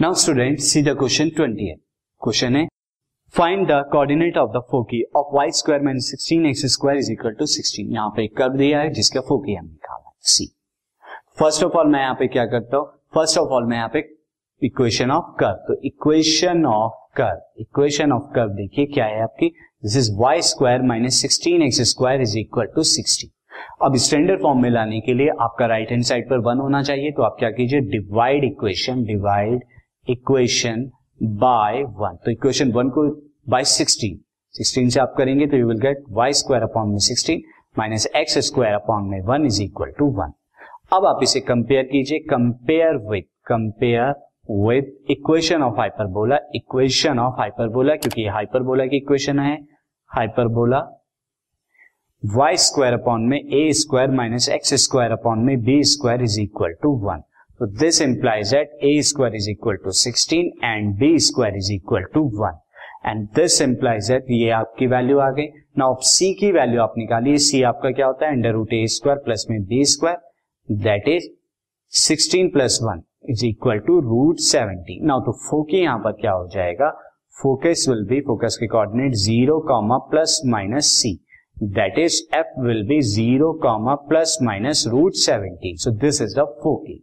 Now student see the question twenty है question है find the coordinate of the foci of y square minus sixteen x square is equal to sixteen यहाँ पे curve दिया है, जिसका फोकी हम निकालना है. सी फ़र्स्ट ऑफ़ ऑल मैं यहाँ पे क्या करता हूँ? फ़र्स्ट ऑफ़ ऑल मैं यहाँ पे इक्वेशन ऑफ़ कर्व तो equation of curve equation of curve देखिए क्या है आपकी? This is y square minus sixteen x square is equal to sixteen अब स्टैंडर्ड फॉर्म में लाने के लिए आपका राइट हैंड साइड पर वन होना चाहिए तो आप क्या कीजिए? Divide equation divide equation by one तो इक्वेशन वन को बाय सिक्सटीन सिक्सटीन से आप करेंगे तो you will get y square upon में sixteen minus x square upon में one is equal to one अब आप इसे कंपेयर कीजिए। Compare with compare with equation of hyperbola equation of hyperbola क्योंकि हाइपरबोला की इक्वेशन है। हाइपरबोला वाई स्क्वायर अपॉन में a square minus x square upon में b square is equal to one तो this implies that a square is equal to sixteen and b square is equal to one and this implies that ये आपकी value आ गई। ना अब सी की value आप निकालिए। सी आपका क्या होता है? Under root a square plus में b square that is sixteen plus one is equal to root seventeen now तो फोकी यहाँ पर क्या हो जाएगा? फोकस विल बी फोकस के coordinate zero comma plus minus c that is F will be zero comma plus minus root seventeen so this is the foci